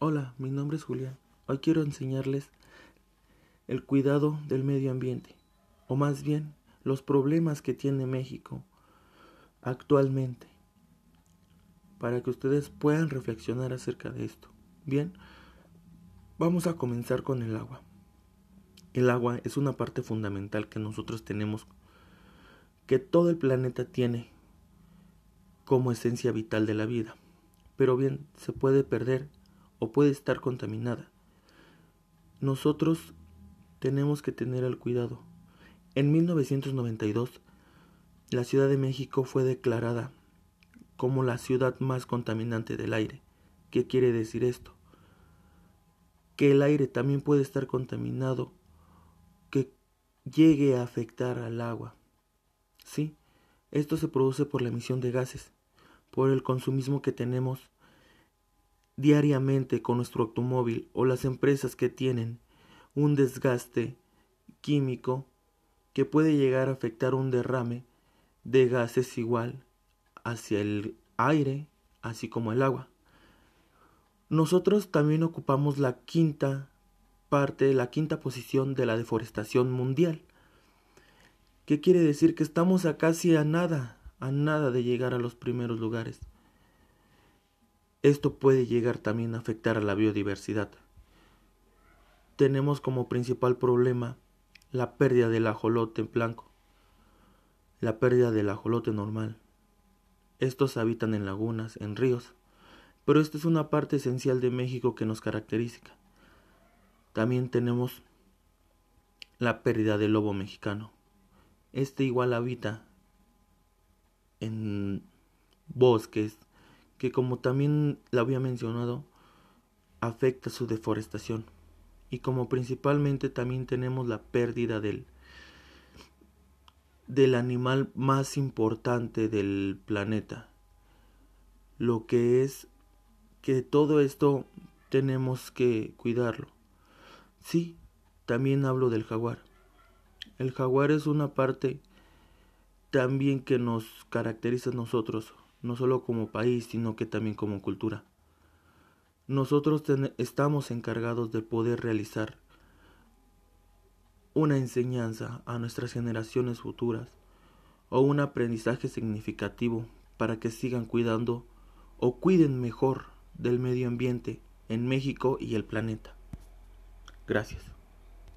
Hola, mi nombre es Julián. Hoy quiero enseñarles el cuidado del medio ambiente, o más bien los problemas que tiene México actualmente, para que ustedes puedan reflexionar acerca de esto. Bien, vamos a comenzar con el agua. El agua es una parte fundamental que nosotros tenemos, que todo el planeta tiene como esencia vital de la vida. Pero bien, se puede perder o puede estar contaminada. Nosotros tenemos que tener el cuidado. En 1992, la Ciudad de México fue declarada como la ciudad más contaminante del aire. ¿Qué quiere decir esto? Que el aire también puede estar contaminado, que llegue a afectar al agua. Sí, esto se produce por la emisión de gases, por el consumismo que tenemos diariamente con nuestro automóvil o las empresas que tienen un desgaste químico que puede llegar a afectar un derrame de gases igual hacia el aire, así como el agua. Nosotros también ocupamos la quinta parte, la quinta posición de la deforestación mundial. ¿Qué quiere decir? Que estamos a casi a nada, a nada de llegar a los primeros lugares. Esto puede llegar también a afectar a la biodiversidad. Tenemos como principal problema la pérdida del ajolote blanco, la pérdida del ajolote normal. Estos habitan en lagunas, en ríos, pero esta es una parte esencial de México que nos caracteriza. También tenemos la pérdida del lobo mexicano. Este igual habita en bosques, que como también lo había mencionado, afecta su deforestación. Y como principalmente también tenemos la pérdida del, del animal más importante del planeta. Lo que es que todo esto tenemos que cuidarlo. Sí, también hablo del jaguar. El jaguar es una parte también que nos caracteriza a nosotros no solo como país, sino que también como cultura. Nosotros estamos encargados de poder realizar una enseñanza a nuestras generaciones futuras o un aprendizaje significativo para que sigan cuidando o cuiden mejor del medio ambiente en México y el planeta. Gracias.